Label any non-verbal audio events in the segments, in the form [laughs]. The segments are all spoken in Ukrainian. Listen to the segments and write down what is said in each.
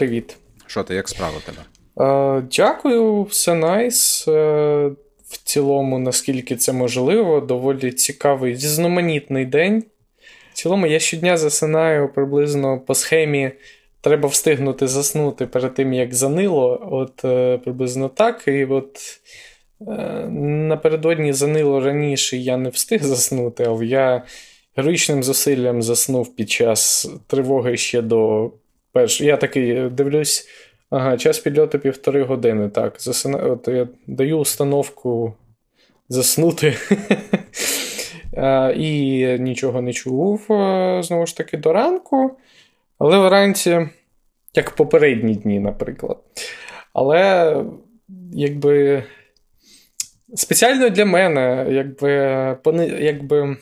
Привіт. Що ти, як справа тебе? Е, Дякую, все найс. Е, в цілому, наскільки це можливо, доволі цікавий, різноманітний день. В цілому, я щодня засинаю приблизно по схемі. Треба встигнути заснути перед тим, як занило. От е, приблизно так. І от е, напередодні занило раніше я не встиг заснути, але я героїчним зусиллям заснув під час тривоги ще до першої. Я такий дивлюсь. Ага, час підльоту півтори години. Так, засина... От я даю установку заснути. [laughs] І нічого не чув, знову ж таки, до ранку. Але вранці, як попередні дні, наприклад. Але, якби. Спеціально для мене, якби, якби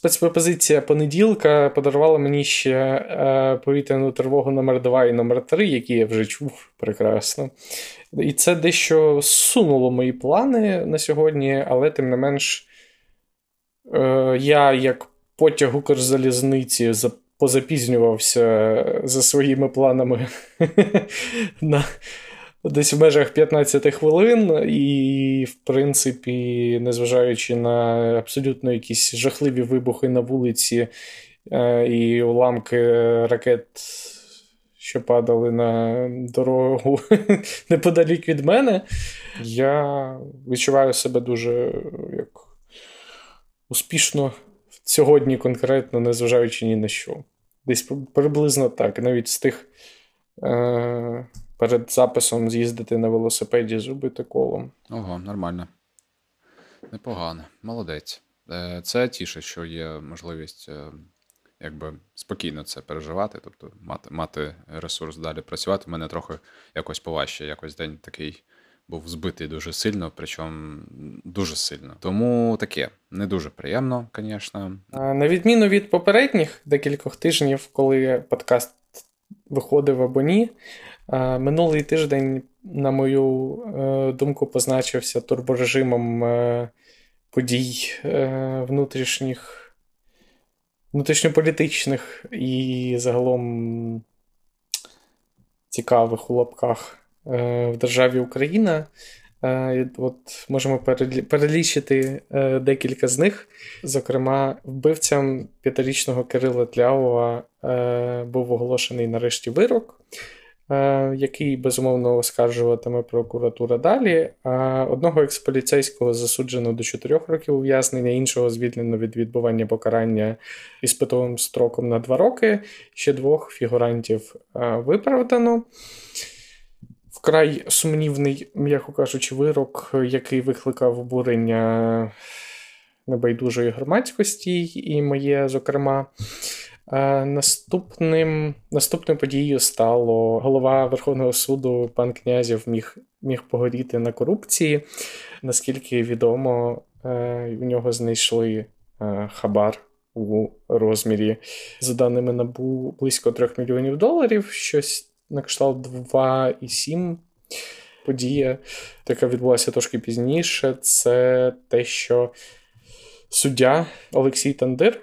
спецпропозиція понеділка подарувала мені ще е, повітряну тривогу номер 2 і номер 3 які я вже чув прекрасно. І це дещо сунуло мої плани на сьогодні, але тим не менш, е, я, як потяг Укрзалізниці, позапізнювався за своїми планами [laughs] на десь в межах 15 хвилин, і, в принципі, незважаючи на абсолютно якісь жахливі вибухи на вулиці е, і уламки ракет. Що падали на дорогу [laughs] неподалік від мене, я відчуваю себе дуже як успішно сьогодні, конкретно, незважаючи ні на що. Десь приблизно так, навіть з тих е- перед записом з'їздити на велосипеді, зробити колом. Ого, нормально. Непогано, молодець. Е, це тіше, що є можливість е, якби спокійно це переживати, тобто мати мати ресурс далі працювати. У мене трохи якось поважче, якось день такий був збитий дуже сильно, причому дуже сильно. Тому таке не дуже приємно, звісно. На відміну від попередніх декількох тижнів, коли подкаст виходив або ні. Минулий тиждень, на мою е, думку, позначився турборежимом е, подій е, внутрішніх, внутрішньополітичних і загалом цікавих у лапках в державі Україна. От Можемо перелічити декілька з них. Зокрема, вбивцям п'ятирічного Кирила Тляова був оголошений нарешті вирок. Е, який безумовно оскаржуватиме прокуратура далі. А одного експоліцейського засуджено до 4 років ув'язнення, іншого звільнено від відбування покарання іспитовим строком на 2 роки. Ще двох фігурантів е, виправдано. Вкрай сумнівний, м'яко кажучи, вирок, який викликав обурення небайдужої громадськості, і моє, зокрема. Наступним Наступною подією стало голова Верховного суду пан Князів міг міг погоріти на корупції. Наскільки відомо, е, в нього знайшли е, хабар у розмірі, за даними набу, близько 3 мільйонів доларів, щось на кшталт 2,7 подія, яка відбулася трошки пізніше. Це те, що суддя Олексій Тандир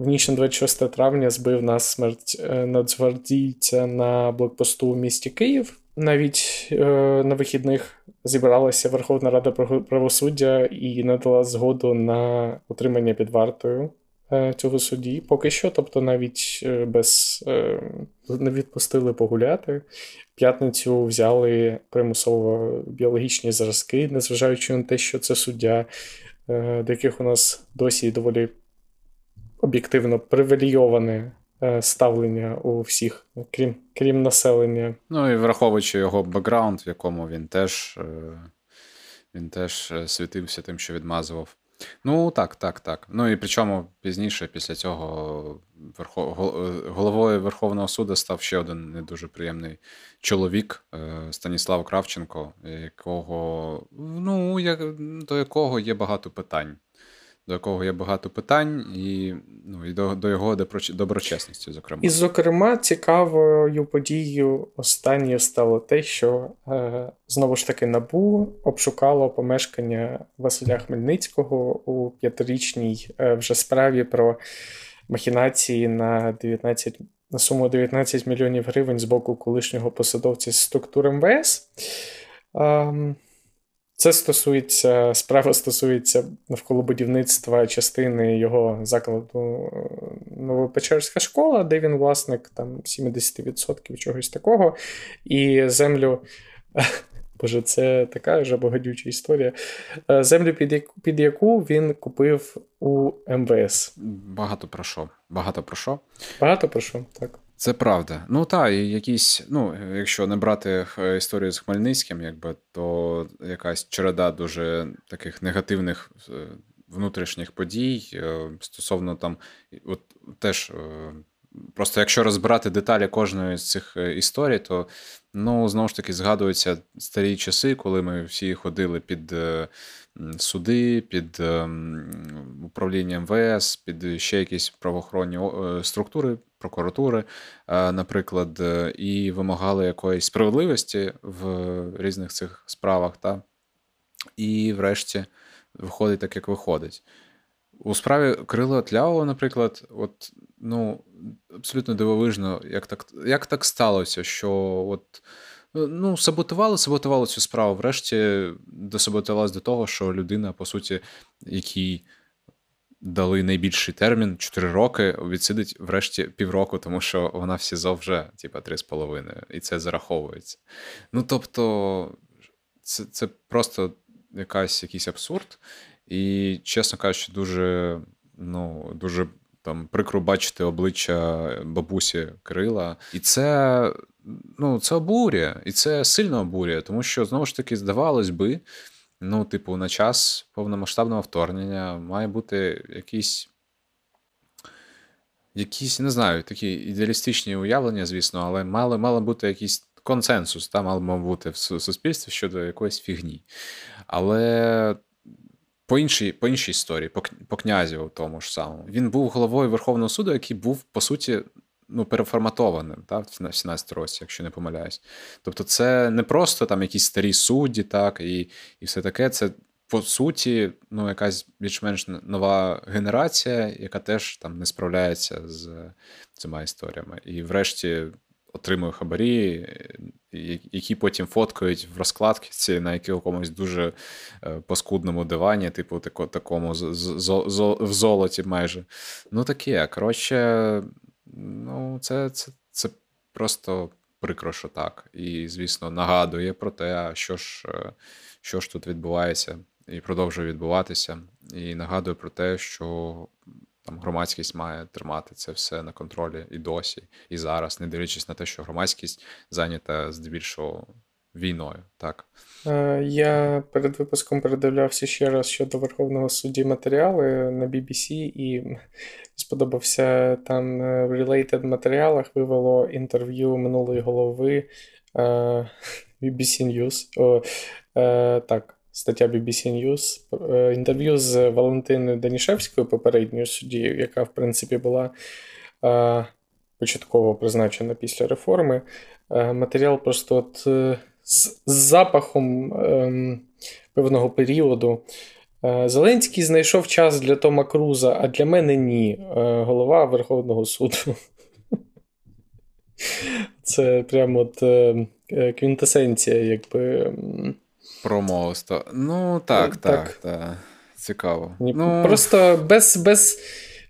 в ніч на 26 травня збив на смерть е, нацгвардійця на блокпосту у місті Київ. Навіть е, на вихідних зібралася Верховна Рада правосуддя і надала згоду на утримання під вартою е, цього судді. Поки що, тобто, навіть е, без е, не відпустили погуляти. П'ятницю взяли примусово біологічні зразки, незважаючи на те, що це суддя, е, до яких у нас досі доволі об'єктивно привілейоване е, ставлення у всіх, крім крім населення. Ну і враховуючи його бекграунд, в якому він теж е, він теж е, світився тим, що відмазував. Ну, так, так, так. Ну і причому пізніше, після цього, верхов... головою Верховного суду став ще один не дуже приємний чоловік Станіслав Кравченко, якого, ну, як... до якого є багато питань до якого є багато питань, і ну, і до до його доброчесності, зокрема. І, зокрема, цікавою подією останньою стало те, що е, знову ж таки набу обшукало помешкання Василя Хмельницького у п'ятирічній е, вже справі про махінації на 19 на суму 19 мільйонів гривень з боку колишнього посадовця з структур МВС. Це стосується, справа стосується навколо будівництва частини його закладу е, Новопечерська школа, де він власник там 70% чогось такого. І землю. [laughs] Боже, це така вже багатюча історія. Е, землю, під яку, під яку він купив у МВС. Багато про що. Багато про що. Багато про що, так. Це правда. Ну так, і якісь, ну, якщо не брати історію з Хмельницьким, якби, то якась череда дуже таких негативних е, внутрішніх подій е, стосовно там, от теж. Е, просто якщо розбирати деталі кожної з цих історій, то ну, знову ж таки згадуються старі часи, коли ми всі ходили під суди, під управління МВС, під ще якісь правоохоронні структури прокуратури, е, наприклад, е, і вимагали якоїсь справедливості в різних цих справах. Та? І, врешті, виходить так, як виходить. У справі Кирила Тлявова, наприклад, от, ну, абсолютно дивовижно, як так як так сталося, що от, ну, саботували, саботували цю справу. Врешті досаботувалась до того, що людина, по суті, якій дали найбільший термін 4 роки, відсидить врешті півроку, тому що вона в СІЗО вже, типа, 3,5, і це зараховується. Ну тобто, це це просто якась, якийсь абсурд. І, чесно кажучи, дуже, ну, дуже. Там прикро бачити обличчя бабусі Кирила. І це ну, це обурює, і це сильно обурює, тому що, знову ж таки, здавалось би, Ну, типу, на час повномасштабного вторгнення має бути якісь. Якісь, не знаю, такі ідеалістичні уявлення, звісно, але мало мало бути якийсь консенсус, та мало мав бути в суспільстві щодо якоїсь фігні. Але по іншій по іншій історії, по, по князю тому ж самому, він був головою Верховного суду, який був, по суті, ну, переформатованим та, в 17 році, якщо не помиляюсь. Тобто, це не просто там якісь старі судді, так, і і все таке. Це по суті ну, якась більш-менш нова генерація, яка теж там не справляється з цими історіями. І врешті. Отримує хабарі, які потім фоткають в розкладці на якомусь дуже е, паскудному дивані, типу такому в золоті майже. Ну таке. Коротше, Ну, це, це, це просто прикро, що так. І, звісно, нагадує про те, що ж, е, що ж тут відбувається, і продовжує відбуватися. І нагадує про те, що там громадськість має тримати це все на контролі і досі, і зараз, не дивлячись на те, що громадськість зайнята здебільшого війною. так. Е, я перед випуском передивлявся ще раз щодо Верховного судді матеріали на BBC, і сподобався там е, в related матеріалах вивело інтерв'ю минулої голови е, BBC News. О, Так, стаття BBC News. Інтерв'ю з Валентиною Данішевською, попередньою суддією, яка, в принципі, була початково призначена після реформи. Матеріал просто от з запахом ем, певного періоду. Е, Зеленський знайшов час для Тома Круза, а для мене ні. Е, голова Верховного суду. [laughs] Це прямо от е, квінтесенція, якби. Промоуста. Ну, так, так, так. так. Цікаво. Ну... Просто без без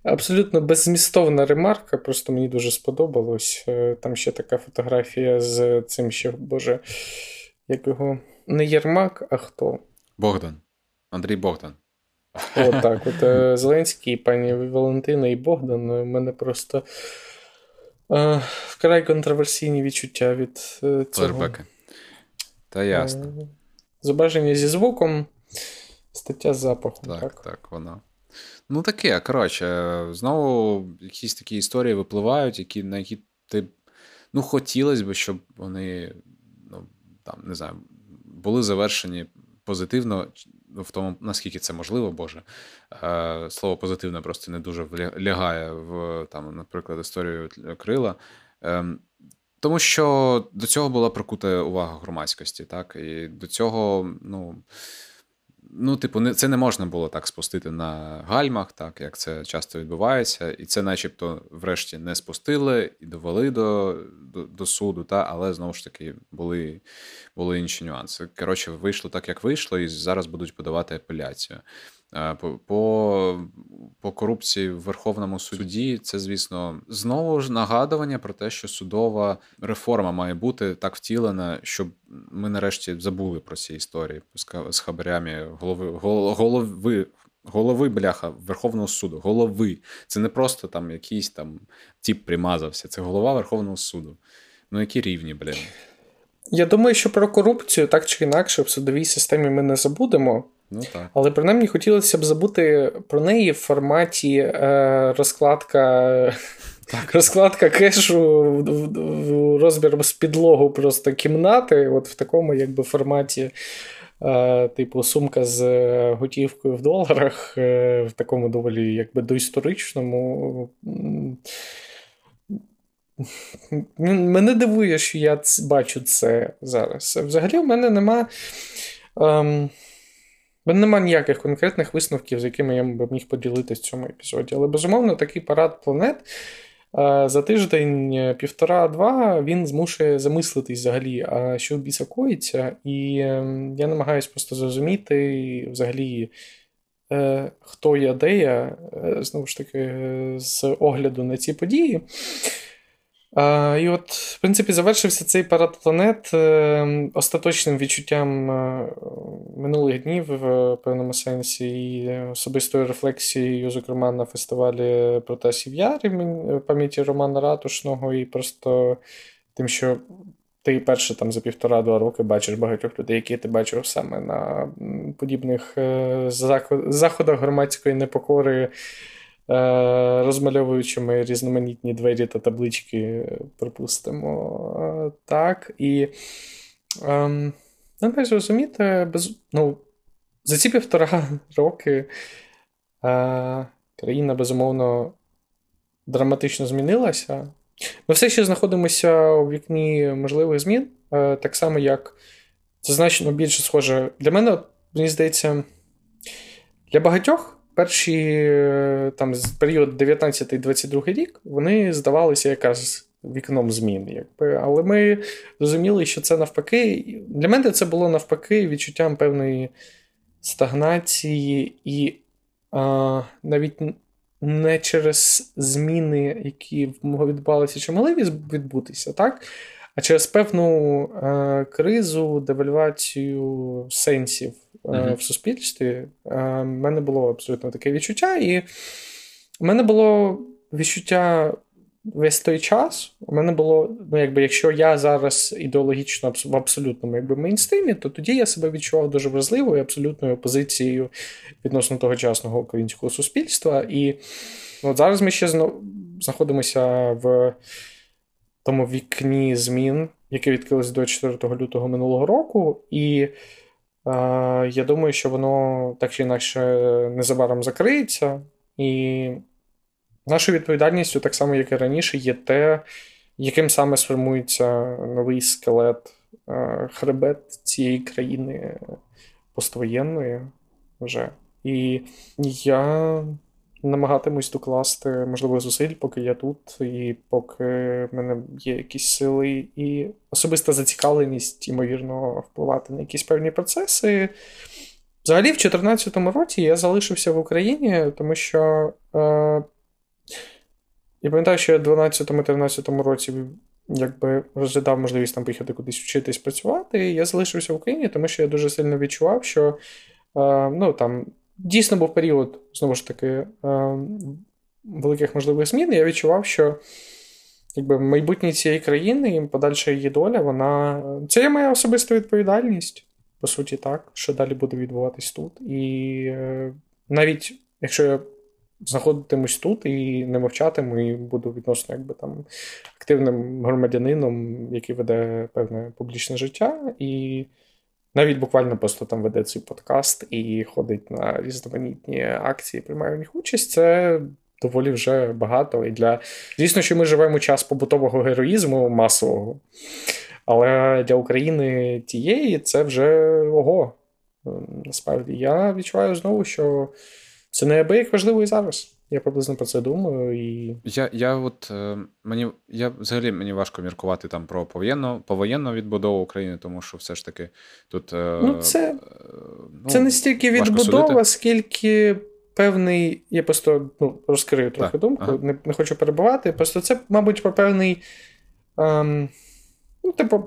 Абсолютно беззмістовна ремарка, просто мені дуже сподобалось. Е, там ще така фотографія з цим ще, Боже, як його. Не Єрмак, а хто? Богдан. Андрій Богдан. О, так. От е, [laughs] Зеленський, пані Валентина і Богдан. У мене просто е, вкрай контроверсійні відчуття від цього. Флешбеки. Та ясно. Зображення зі звуком, стаття з запахом. Так, так, так вона. Ну, таке, коротше, знову якісь такі історії випливають, які, на які ти ну, хотілося б, щоб вони ну, там, не знаю, були завершені позитивно, в тому, наскільки це можливо, Боже. Е, Слово позитивне просто не дуже лягає в, там, наприклад, історію Крила. Е, тому що до цього була прикута увага громадськості, так? І до цього, ну Ну, типу, це не можна було так спустити на гальмах, так як це часто відбувається, і це, начебто, врешті не спустили і довели до до, до суду, та, але знову ж таки були були інші нюанси. Коротше, вийшло так, як вийшло, і зараз будуть подавати апеляцію. По, по по, корупції в Верховному суді це, звісно, знову ж нагадування про те, що судова реформа має бути так втілена, щоб ми нарешті забули про ці історії з хабарями голови голови. Голови, бляха, Верховного суду, голови. Це не просто там якийсь там тіп примазався, це голова Верховного суду. Ну, які рівні, блін. Я думаю, що про корупцію так чи інакше в судовій системі ми не забудемо. Ну, так. Але принаймні хотілося б забути про неї в форматі е, розкладка так. розкладка кешу в, в з підлогу просто кімнати, от в такому якби форматі. Е, типу, сумка з готівкою в доларах, е, в такому доволі якби доісторичному. Мене дивує, що я бачу це зараз. Взагалі, в мене нема. Ем, Бо нема ніяких конкретних висновків, з якими я б міг поділитися в цьому епізоді. Але, безумовно, такий парад планет за тиждень, е, півтора-два, він змушує замислитись взагалі, а що біса коїться. І ем, я намагаюся просто зрозуміти взагалі. Е, хто я, де я, е, знову ж таки, з огляду на ці події. І от, в принципі, завершився цей парад планет е, остаточним відчуттям е, минулих днів в певному сенсі, і особистою рефлексією, зокрема, на фестивалі Протасів Яр пам'яті Романа Ратушного, і просто тим, що ти перше там за півтора-два роки бачиш багатьох людей, які ти бачив саме на подібних е, заходах громадської непокори. Е, розмальовуючими різноманітні двері та таблички, припустимо. Так. І ем, треба зрозуміти, без, ну, за ці півтора [laughs] роки е, країна безумовно драматично змінилася. Ми все ще знаходимося у вікні можливих змін, е, так само, як це значно більше схоже. Для мене, мені здається, для багатьох перші е, там період 19-22 рік вони здавалися якраз вікном змін. Якби. Але ми розуміли, що це навпаки. Для мене це було навпаки відчуттям певної стагнації, і а, навіть не через зміни, які відбувалися чи могли відбутися, так? А через певну а, кризу, девальвацію сенсів mm-hmm. в суспільстві. Е, в мене було абсолютно таке відчуття, і в мене було відчуття. Весь той час у мене було, ну якби якщо я зараз ідеологічно в абсолютному якби мейнстрімі, то тоді я себе відчував дуже вразливою, абсолютною опозицією відносно тогочасного українського суспільства. І ну, от зараз ми ще знаходимося в тому вікні змін, яке відкрилось до 4 лютого минулого року, і я думаю, що воно так чи інакше незабаром закриється. І нашою відповідальністю, так само, як і раніше, є те, яким саме сформується новий скелет, хребет цієї країни поствоєнної вже. І я намагатимусь докласти можливо зусиль, поки я тут, і поки в мене є якісь сили і особиста зацікавленість, ймовірно, впливати на якісь певні процеси. Взагалі, в 2014 році я залишився в Україні, тому що е, я пам'ятаю, що я в 2012-2013 році якби розглядав можливість там поїхати кудись вчитись працювати. І я залишився в Україні, тому що я дуже сильно відчував, що е, ну, там, дійсно був період, знову ж таки, е, великих можливих змін. Я відчував, що якби майбутнє цієї країни і подальша її доля, вона. Це є моя особиста відповідальність, по суті, так, що далі буде відбуватись тут. І е, навіть якщо я знаходитимусь тут і не мовчатиму, і буду відносно якби там активним громадянином, який веде певне публічне життя. і навіть буквально просто там веде цей подкаст і ходить на різноманітні акції, приймає в них участь. Це доволі вже багато. І для звісно, що ми живемо час побутового героїзму масового. Але для України тієї це вже ого. Насправді, я відчуваю знову, що це неабияк важливо і зараз. Я приблизно про це думаю. і... Я я от е, мені я взагалі мені важко міркувати там про повоєнну повоєнну відбудову України, тому що все ж таки тут. Е, ну, Це ну, це не стільки відбудова, скільки певний. Я просто ну, розкрию трохи так, думку, ага. не не хочу перебувати. Просто це, мабуть, про певний. Ем, ну, типу,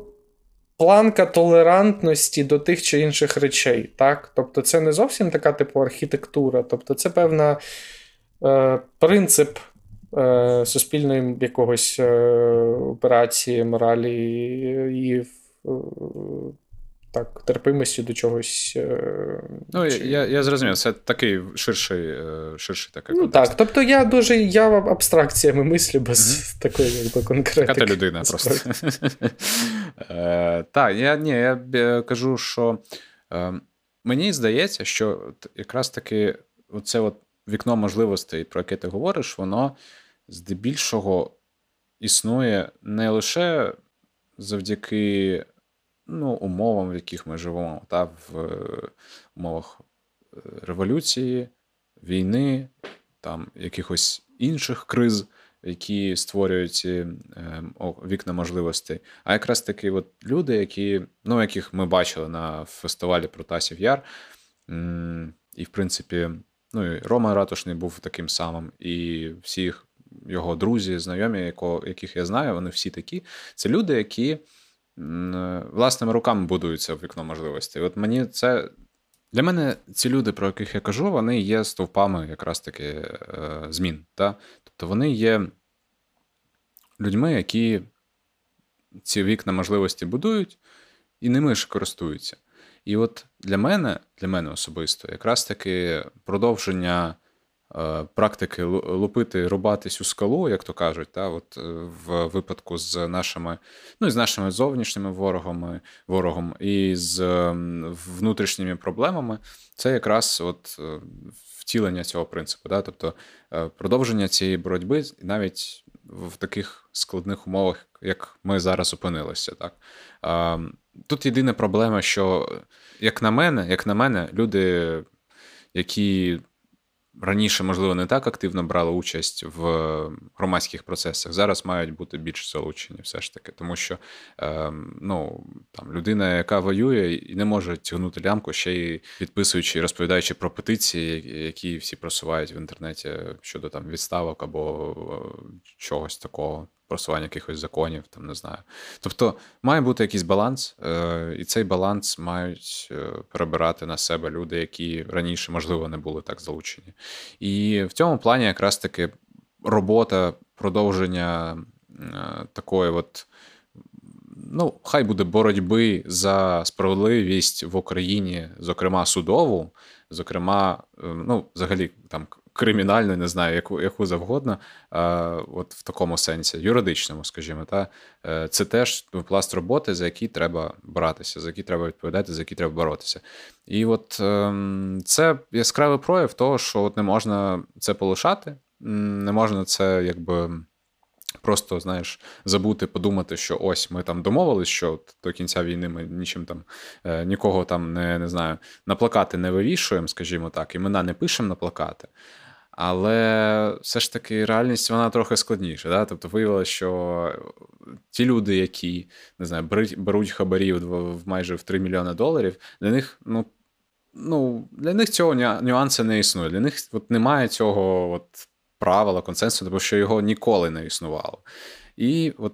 планка толерантності до тих чи інших речей. так? Тобто, це не зовсім така типу архітектура, тобто, це певна е, принцип е, суспільної якогось е, операції, моралі і. Е, так, терпимості до чогось. Е, ну, чи... Я я зрозумів, це такий ширший е, ширший такий Ну так, тобто я дуже я абстракціями мислю без mm-hmm. [laughs] такої якби, конкретики. Така людина просто. [laughs] Е, так, я ні, я кажу, що мені здається, що якраз таки оце от вікно можливостей, про яке ти говориш, воно здебільшого існує не лише завдяки ну, умовам, в яких ми живемо, та в е, умовах е, революції, війни, там якихось інших криз, які створюють ці е, вікна можливостей. А якраз таки от люди, які, ну, яких ми бачили на фестивалі Протасів Яр, і, в принципі, ну, і Рома Ратушний був таким самим, і всі його друзі, знайомі, яких я знаю, вони всі такі. Це люди, які власними руками будуються в вікно можливостей. От мені це. Для мене ці люди, про яких я кажу, вони є стовпами якраз таки е, змін. Та? Тобто вони є людьми, які ці вікна можливості будують і ними ж користуються. І от для мене, для мене особисто, якраз таки продовження Е, практики лупити, рубатись у скалу, як то кажуть, та, от е, в випадку з нашими ну, з нашими зовнішніми ворогами, ворогом і з внутрішніми проблемами, це якраз от е, втілення цього принципу. Да? Тобто продовження цієї боротьби навіть в таких складних умовах, як ми зараз опинилися. Так? Тут єдина проблема, що, як на мене, як на мене, люди, які раніше, можливо, не так активно брали участь в громадських процесах. Зараз мають бути більш залучені, все ж таки, тому що е, ну, там людина, яка воює, і не може тягнути лямку, ще й підписуючи, розповідаючи про петиції, які всі просувають в інтернеті щодо там відставок або е, чогось такого просування якихось законів, там не знаю. Тобто має бути якийсь баланс, е, і цей баланс мають е, перебирати на себе люди, які раніше, можливо, не були так залучені. І в цьому плані якраз таки робота продовження е, такої от. Ну, хай буде боротьби за справедливість в Україні, зокрема судову, зокрема, ну, взагалі, там кримінальну, не знаю, яку яку завгодно, от в такому сенсі, юридичному, скажімо, та е, це теж пласт роботи, за який треба братися, за який треба відповідати, за який треба боротися. І от ем, це яскравий прояв того, що от не можна це полишати, не можна це якби. Просто, знаєш, забути, подумати, що ось ми там домовились, що до кінця війни ми нічим там е, нікого там не не знаю, на плакати не вивішуємо, скажімо так, імена не пишемо на плакати. Але все ж таки реальність вона трохи складніша. Да? Тобто виявилося, що ті люди, які не знаю, беруть беруть хабарів в майже в 3 мільйони доларів, для них ну, ну, для них цього нюансу не існує. Для них от немає цього от правила, консенсусу, тому що його ніколи не існувало. І от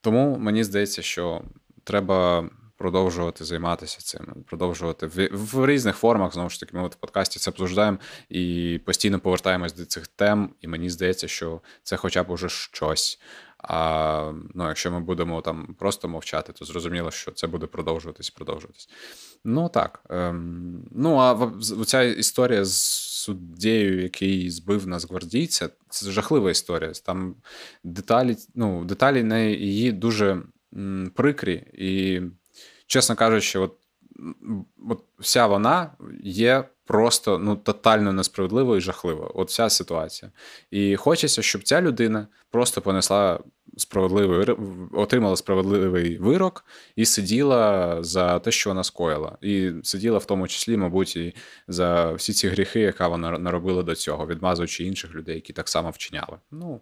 тому мені здається, що треба продовжувати займатися цим, продовжувати в, в різних формах. Знову ж таки, ми в подкасті це обсуждаємо і постійно повертаємось до цих тем. І мені здається, що це хоча б уже щось. А ну, якщо ми будемо там просто мовчати, то зрозуміло, що це буде продовжуватись, продовжуватись. Ну так. Ем, Ну а ця історія з суддєю, який збив нас гвардійця, це жахлива історія. Там деталі, ну, деталі на її дуже м, прикрі і чесно кажучи, от, от вся вона є просто ну, тотально несправедливо і жахливо. От вся ситуація. І хочеться, щоб ця людина просто понесла справедливий отримала справедливий вирок і сиділа за те, що вона скоїла. І сиділа в тому числі, мабуть, і за всі ці гріхи, яка вона наробила до цього, відмазуючи інших людей, які так само вчиняли. Ну,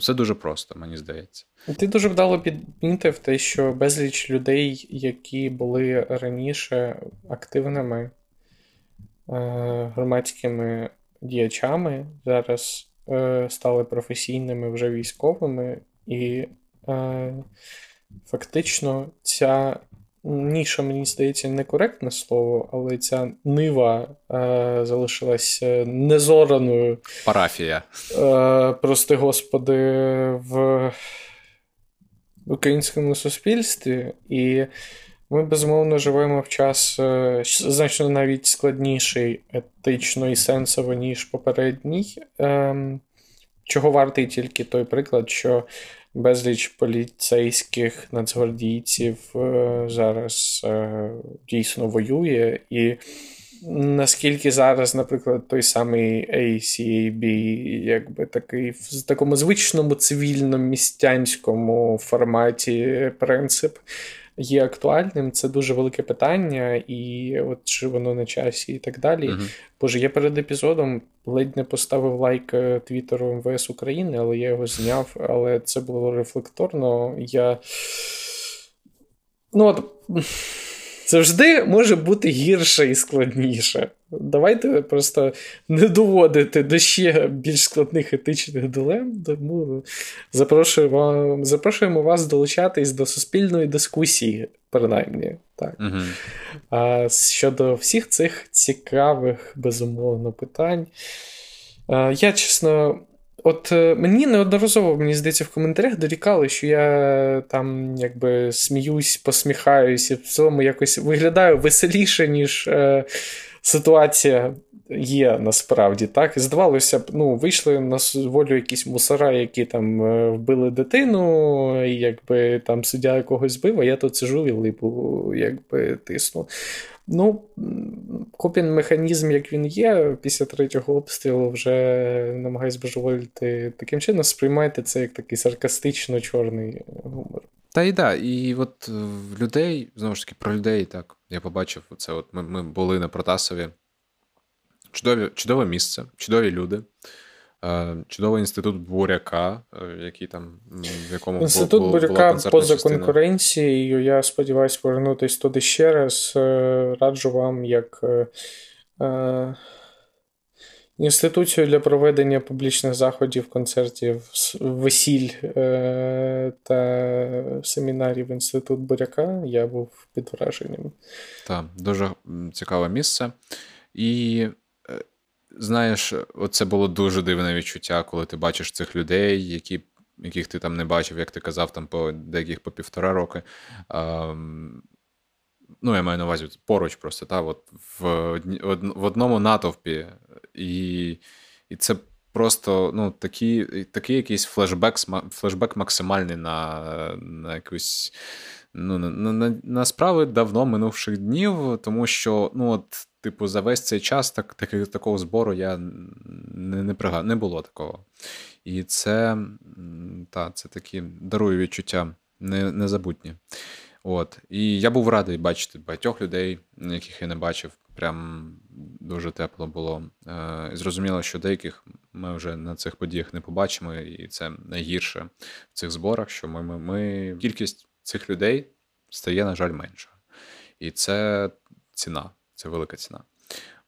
це дуже просто, мені здається. Ти дуже вдало підмітив те, що безліч людей, які були раніше активними громадськими діячами, зараз е, стали професійними вже військовими, і е, фактично ця ніша, мені здається, некоректне слово, але ця нива залишилась незораною. Парафія. Прости господи, в українському суспільстві. І ми безумовно живемо в час е, значно навіть складніший етично і сенсово, ніж попередній. Ем, чого вартий тільки той приклад, що безліч поліцейських нацгвардійців е, зараз е, дійсно воює, і наскільки зараз, наприклад, той самий ACAB, якби такий в такому звичному цивільному містянському форматі принцип є актуальним, це дуже велике питання, і от чи воно на часі, і так далі. Угу. Боже, я перед епізодом ледь не поставив лайк е, Твіттеру МВС України, але я його зняв, але це було рефлекторно. Я. Ну от завжди може бути гірше і складніше. Давайте просто не доводити до ще більш складних етичних дилем. Тому запрошуємо запрошуємо вас долучатись до суспільної дискусії, принаймні. Так. Угу. А Щодо всіх цих цікавих, безумовно, питань. Я чесно. От е, мені неодноразово, мені здається, в коментарях дорікали, що я там якби сміюсь, посміхаюсь і в цілому якось виглядаю веселіше, ніж е, ситуація є насправді. так. Здавалося б, ну, вийшли на волю якісь мусора, які там е, вбили дитину, і якби там суддя когось збив, а я тут сижу і липу, якби тисну. Ну, копін механізм, як він є, після третього обстрілу вже намагаюсь божеволіти. Таким чином сприймайте це як такий саркастично чорний гумор. Та й да, і от в людей, знову ж таки, про людей, так, я побачив це. От ми ми були на Протасові. Чудові, Чудове місце, чудові люди. Е, чудовий інститут Буряка, е, який там в якому інститут бу, Буряка поза частина. конкуренцією. Я сподіваюся повернутися туди ще раз. Е, раджу вам як інституцію для проведення публічних заходів, концертів, весіль та семінарів інститут Буряка. Я був під враженням. Так, дуже цікаве місце. І знаєш, це було дуже дивне відчуття, коли ти бачиш цих людей, які, яких ти там не бачив, як ти казав, там по деяких по півтора роки. Ну, я маю на увазі поруч просто, та, от в в одному натовпі. І і це просто ну, такий такий якийсь флешбек флешбек максимальний на на якусь ну, на, на, на справи давно минувших днів, тому що ну, от типу, за весь цей час так, так, такого збору я не не, пригад... не було такого. І це та, це такі дарує відчуття не, незабутні. От. І я був радий бачити багатьох людей, яких я не бачив. Прям дуже тепло було. Е, Зрозуміло, що деяких ми вже на цих подіях не побачимо, і це найгірше в цих зборах, що ми, ми, ми... кількість цих людей стає, на жаль, менша. І це ціна це велика ціна.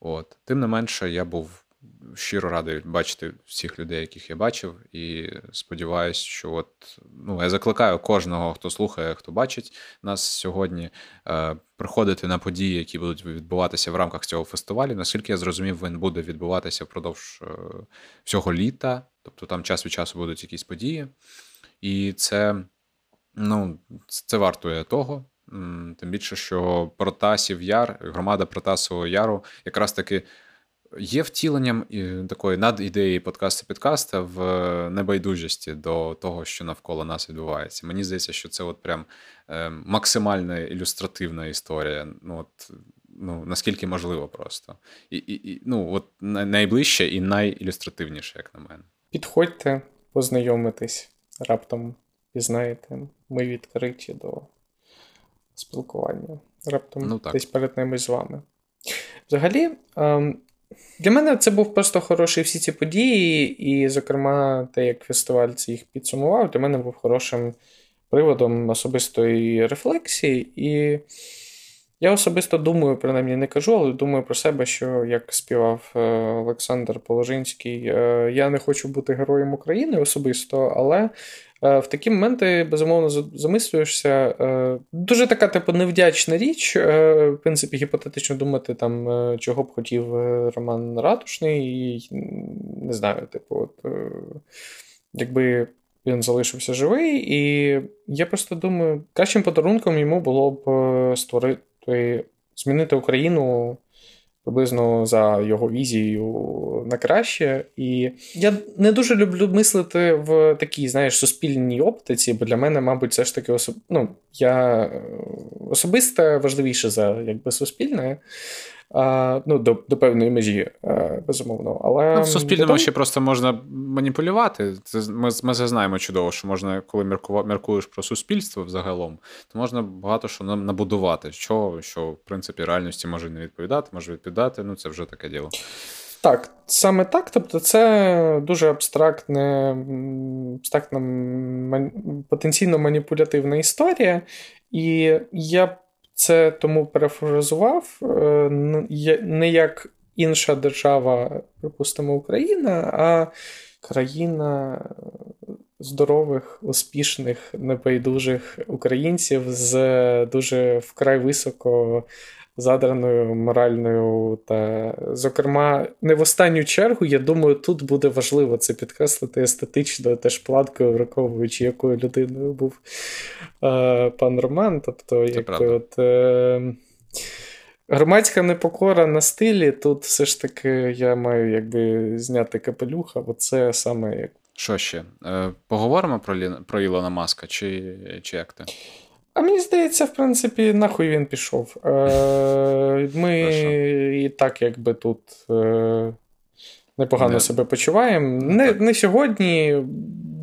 От. Тим не менше, я був щиро радий бачити всіх людей, яких я бачив, і сподіваюся, що от ну я закликаю кожного, хто слухає, хто бачить нас сьогодні, е, приходити на події, які будуть відбуватися в рамках цього фестивалю. Наскільки я зрозумів, він буде відбуватися впродовж е, всього літа, тобто там час від часу будуть якісь події, і це. Ну, це вартує того. Тим більше, що Протасів Яр, громада Протасового Яру, якраз таки є втіленням такої надідеї подкасту підкаста в небайдужості до того, що навколо нас відбувається. Мені здається, що це от прям е, максимально ілюстративна історія. Ну, от ну, наскільки можливо просто. І, і, і ну, от найближче і найілюстративніше, як на мене. Підходьте, познайомитись, раптом пізнаєте, ми відкриті до спілкування. Раптом ну, десь перед ними з вами. Взагалі, ем, для мене це був просто хороший всі ці події, і, зокрема, те, як фестиваль це їх підсумував, для мене був хорошим приводом особистої рефлексії. І я особисто думаю, принаймні не кажу, але думаю про себе, що як співав е, Олександр Положинський, е, я не хочу бути героєм України особисто, але в такі моменти, безумовно, замислюєшся. Е, дуже така, типу, невдячна річ. Е, в принципі, гіпотетично думати, там, чого б хотів Роман Ратушний, і не знаю, типу, от, якби він залишився живий, і я просто думаю, кращим подарунком йому було б створити, змінити Україну приблизно за його візією на краще. І я не дуже люблю мислити в такій, знаєш, суспільній оптиці, бо для мене, мабуть, все ж таки особ... ну, я е, особисте важливіше за якби суспільне. А, Ну, До до певної межі, е, безумовно. Але ну, В суспільному ще просто можна маніпулювати. Це, Ми ми це знаємо чудово, що можна, коли міркуєш про суспільство взагалом, то можна багато що набудувати, що, що в принципі реальності може не відповідати, може відповідати. Ну, це вже таке діло. Так, саме так. Тобто, це дуже абстрактне, абстрактна потенційно маніпулятивна історія. І я це тому перефразував е, не як інша держава, припустимо, Україна, а країна здорових, успішних, небайдужих українців з дуже вкрай високо задраною моральною. Та, зокрема, не в останню чергу, я думаю, тут буде важливо це підкреслити естетично, теж платкою, враховуючи, якою людиною був е, пан Роман. Тобто, як от. Е, Громадська непокора на стилі, тут все ж таки я маю якби зняти капелюха, бо це саме як. Що ще? Е, поговоримо про Лі... про Ілона Маска, чи чи як ти? А мені здається, в принципі, нахуй він пішов. Е, Ми і так, якби тут е, непогано не. себе почуваємо. Не не сьогодні,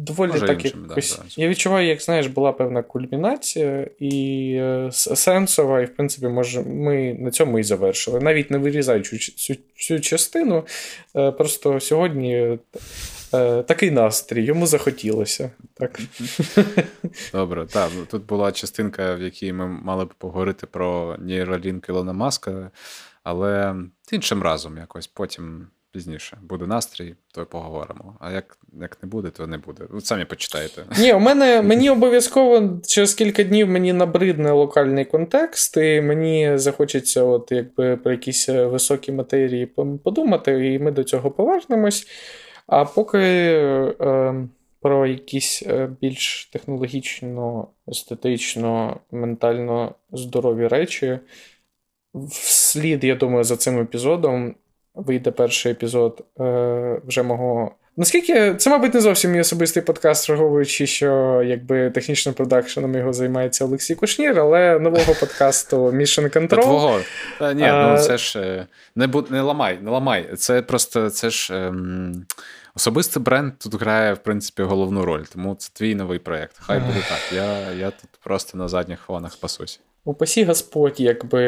доволі Може, так іншим, якось. Да, я відчуваю, як знаєш, була певна кульмінація і е, сенсова, і в принципі, може, ми на цьому і завершили. Навіть не вирізаючи цю, частину. Просто сьогодні. Е, такий настрій, йому захотілося. Так. Добре, так. Тут була частинка, в якій ми мали б поговорити про нейролінк Ілона Маска, але іншим разом якось потім пізніше буде настрій, то й поговоримо. А як як не буде, то не буде. Ви самі почитаєте. Ні, у мене мені обов'язково через кілька днів мені набридне локальний контекст, і мені захочеться, от якби про якісь високі матерії подумати, і ми до цього повернемось. А поки е, про якісь е, більш технологічно, естетично, ментально здорові речі, вслід, я думаю, за цим епізодом вийде перший епізод е, вже мого. Наскільки це, мабуть, не зовсім мій особистий подкаст, враховуючи, що якби технічним продакшеном його займається Олексій Кушнір, але нового подкасту [laughs] Mission Control. Твого. Та, ні, а... ну це ж е, не буд, не ламай, не ламай. Це просто це ж ем, особистий бренд тут грає, в принципі, головну роль, тому це твій новий проєкт. Хай буде так. Я я тут просто на задніх фонах пасусь. Упасі Господь, якби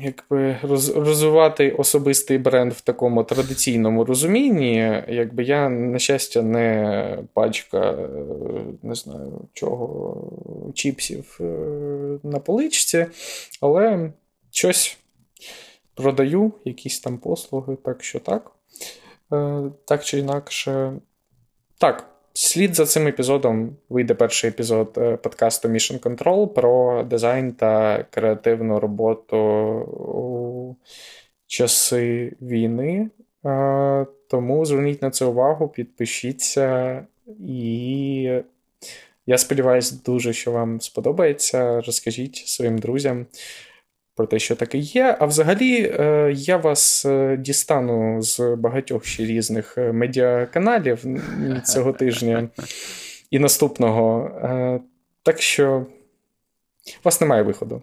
якби роз, розвивати особистий бренд в такому традиційному розумінні, якби я, на щастя, не пачка не знаю чого, чіпсів е, на поличці, але щось продаю, якісь там послуги, так що так. Е, так чи інакше. Так. Слід за цим епізодом вийде перший епізод е, подкасту Mission Control про дизайн та креативну роботу у часи війни. Е, тому зверніть на це увагу, підпишіться, і я сподіваюся дуже, що вам сподобається. Розкажіть своїм друзям про те, що таке є. А взагалі, е, я вас е, дістану з багатьох ще різних е, медіаканалів [laughs] цього тижня і наступного. Так що у вас немає виходу.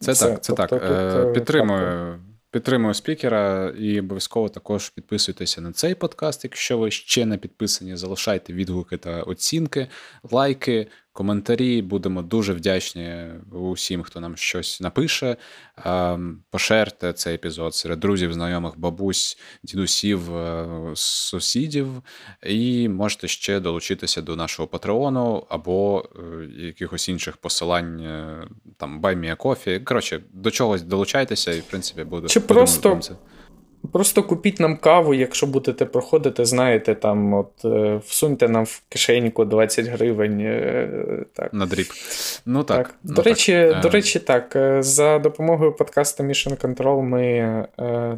Це Все. так, це Тобто так. тут, Підтримую. Підтримую спікера і обов'язково також підписуйтеся на цей подкаст, якщо ви ще не підписані. Залишайте відгуки та оцінки, лайки, коментарі. Будемо дуже вдячні усім, хто нам щось напише. Ем, Пошерте цей епізод серед друзів, знайомих, бабусь, дідусів, е, сусідів. І можете ще долучитися до нашого патреону або е, якихось інших посилань, е, там BuyMeACoffee. Коротше, до чогось долучайтеся, і в принципі буде. Чи просто- це- Просто купіть нам каву, якщо будете проходити, знаєте, там от е, всуньте нам в кишеньку 20 гривень. е, Так. на дріб. Ну так. Так. ну, До, речі, так. до Е, речі, так. За допомогою подкасту Mission Control ми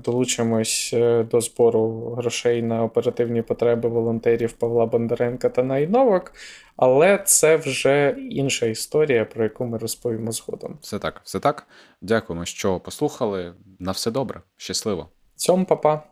долучимось до збору грошей на оперативні потреби волонтерів Павла Бондаренка та Найновок, але це вже інша історія, про яку ми розповімо згодом. Все так, все так. Дякуємо, що послухали. На все добре. Щасливо цьом, па-па!